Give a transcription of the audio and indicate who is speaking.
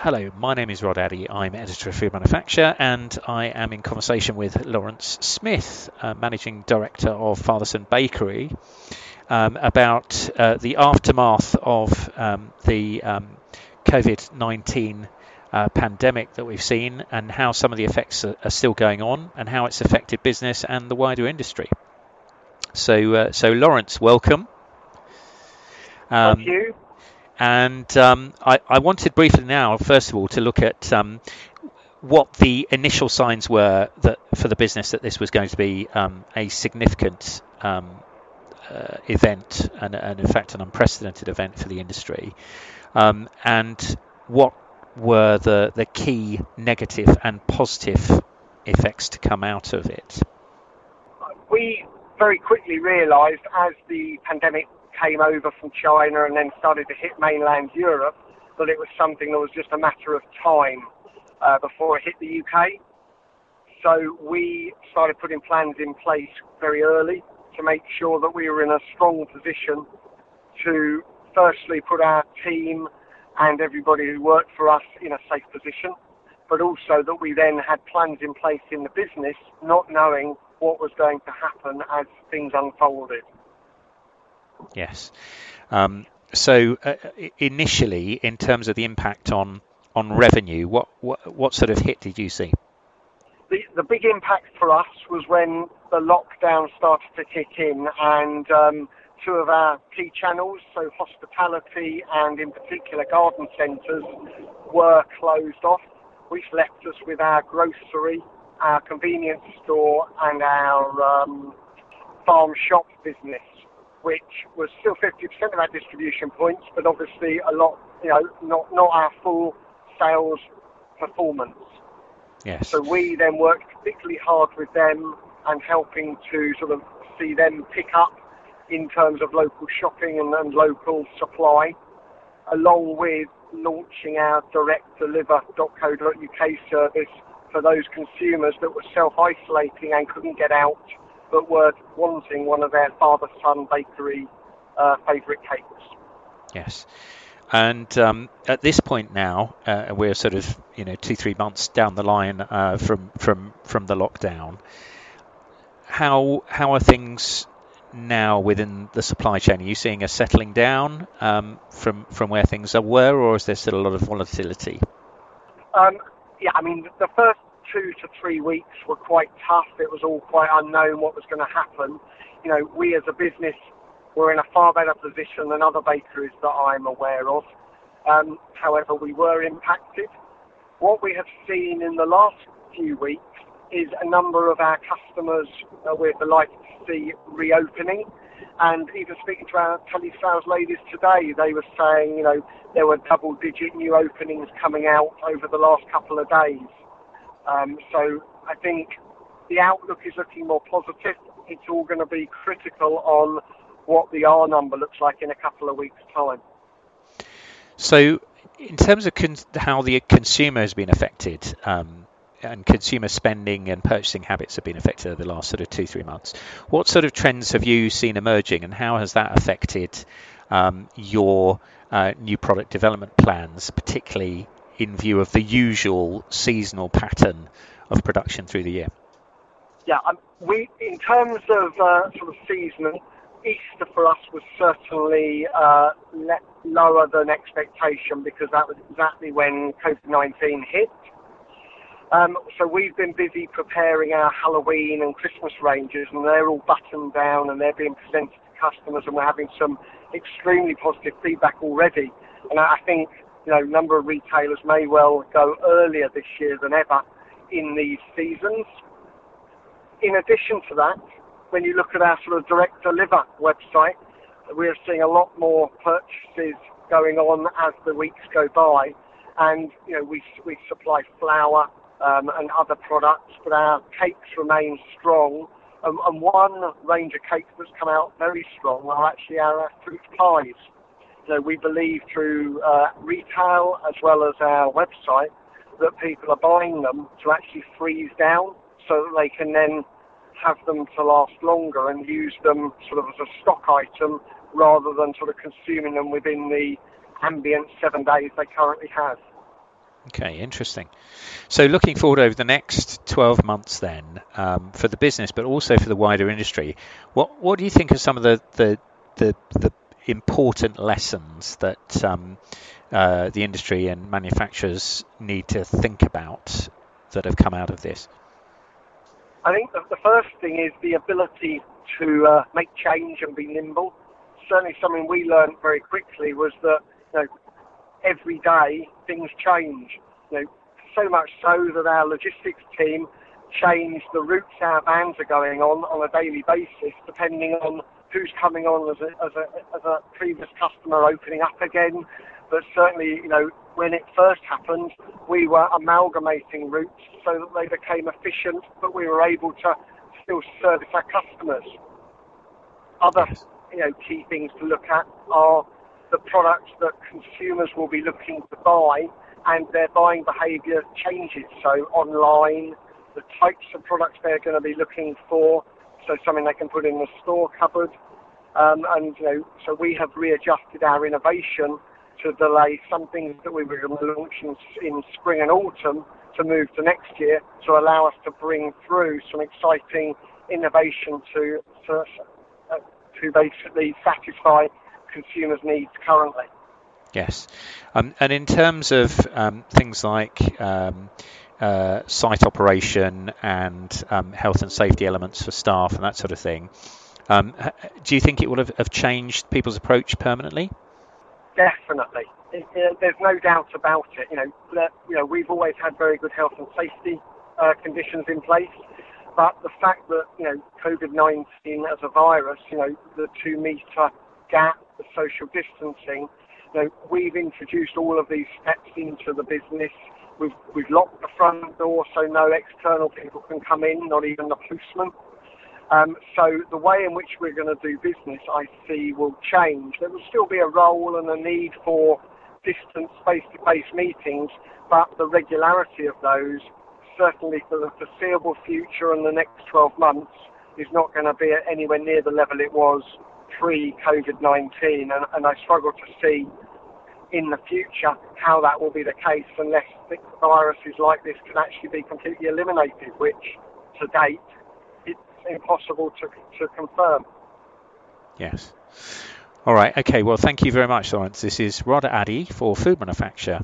Speaker 1: Hello, my name is Rod Addy. I'm editor of Food Manufacture, and I am in conversation with Laurence Smith, uh, managing director of Fatherson Bakery, um, about uh, the aftermath of um, the um, COVID 19 uh, pandemic that we've seen, and how some of the effects are, are, still going on, and how it's affected business and the wider industry. So, uh, so Laurence, welcome.
Speaker 2: Thank you.
Speaker 1: And um, I, I, wanted briefly now, first of all, to look at um, what the initial signs were that for the business that this was going to be um, a significant um, uh, event and, and, in fact, an unprecedented event for the industry, um, and what were the the key negative and positive effects to come out of it.
Speaker 2: We very quickly realised as the pandemic came over from China and then started to hit mainland Europe, that it was something that was just a matter of time uh, before it hit the UK. So we started putting plans in place very early to make sure that we were in a strong position to firstly put our team and everybody who worked for us in a safe position, but also that we then had plans in place in the business, not knowing what was going to happen as things unfolded.
Speaker 1: Yes. Um, so uh, initially, in terms of the impact on on revenue, what, what what sort of hit did you see?
Speaker 2: The the big impact for us was when the lockdown started to kick in, and um, two of our key channels, so hospitality and in particular garden centres, were closed off, which left us with our grocery, our convenience store, and our um, farm shop business which was still 50% of our distribution points, but obviously a lot, you know, not, not our full sales performance.
Speaker 1: Yes.
Speaker 2: So we then worked particularly hard with them and helping to sort of see them pick up in terms of local shopping and, and local supply, along with launching our direct deliver.co.uk service for those consumers that were self isolating and couldn't get out but were wanting one of their Fatherson bakery uh, favourite cakes.
Speaker 1: Yes. And um, at this point now, uh, we're sort of you know two three months down the line uh, from from from the lockdown. How how are things now within the supply chain? Are you seeing a settling down um, from from where things were, or is there still a lot of volatility?
Speaker 2: Um, yeah, I mean the first two to three weeks were quite tough. It was all quite unknown what was going to happen. You know, we as a business were in a far better position than other bakeries that I'm aware of. Um, however, we were impacted. What we have seen in the last few weeks is a number of our customers uh, we're delighted to see reopening. And even speaking to our telesales ladies today, they were saying, you know, there were double digit new openings coming out over the last couple of days. Um, so I think the outlook is looking more positive. It's all going to be critical on what the R number looks like in a couple of weeks' time.
Speaker 1: So, in terms of con- how the consumer has been affected, um, and consumer spending and purchasing habits have been affected over the last sort of two, three months, what sort of trends have you seen emerging, and how has that affected um, your uh, new product development plans, particularly in view of the usual seasonal pattern of production through the year?
Speaker 2: Yeah, um, we in terms of uh, sort of seasonal, Easter for us was certainly uh, le- lower than expectation because that was exactly when COVID-19 hit. Um, so we've been busy preparing our Halloween and Christmas ranges, and they're all buttoned down and they're being presented to customers, and we're having some extremely positive feedback already. And I think you know, a number of retailers may well go earlier this year than ever in these seasons. In addition to that, when you look at our sort of direct deliver website, we're seeing a lot more purchases going on as the weeks go by. And, you know, we, we supply flour um, and other products, but our cakes remain strong. Um, and one range of cakes that's come out very strong are actually our fruit pies know, we believe through uh, retail as well as our website that people are buying them to actually freeze down so that they can then have them to last longer and use them sort of as a stock item rather than sort of consuming them within the ambient seven days they currently have.
Speaker 1: Okay, interesting. So, looking forward over the next 12 months, then, um, for the business, but also for the wider industry, what what do you think are some of the the the, the important lessons that um, uh, the industry and manufacturers need to think about that have come out of this?
Speaker 2: I think the, first thing is the ability to uh, make change and be nimble. Certainly, something we learned very quickly was that you know, every day things change. You know, so much so that our logistics team change the routes our vans are going on on a daily basis, depending on who's coming on as a, as a, as a previous customer opening up again. But certainly, you know, when it first happened, we were amalgamating routes so that they became efficient, but we were able to still service our customers. Other, you know, key things to look at are the products that consumers will be looking to buy and their buying behaviour changes. So online, the types of products they're going to be looking for, so something they can put in the store cupboard. Um, and you know, so we have readjusted our innovation to delay some things that we were going to launch in, in spring and autumn to move to next year to allow us to bring through some exciting innovation to to, uh, to basically satisfy consumers' needs currently.
Speaker 1: Yes, um, and in terms of um, things like um, uh, site operation and um, health and safety elements for staff and that sort of thing, um, do you think it will have, have, changed people's approach permanently?
Speaker 2: Definitely. It, it, there's no doubt about it. You know, that, you know, we've always had very good health and safety uh, conditions in place, but the fact that you know COVID-19 as a virus, you know, the two-meter gap, the social distancing, you know, we've introduced all of these steps into the business. We've, we've locked the front door so no external people can come in, not even the postman. Um, so the way in which we're going to do business, I see, will change. There will still be a role and a need for distant face-to-face meetings, but the regularity of those, certainly for the foreseeable future and the next 12 months, is not going to be anywhere near the level it was pre-COVID-19, and, and I struggle to see in the future how that will be the case unless viruses like this can actually be completely eliminated, which to date it's impossible to, to confirm.
Speaker 1: Yes. All right. Okay. Well, thank you very much, Laurence. This is Rod Addy for Food Manufacture.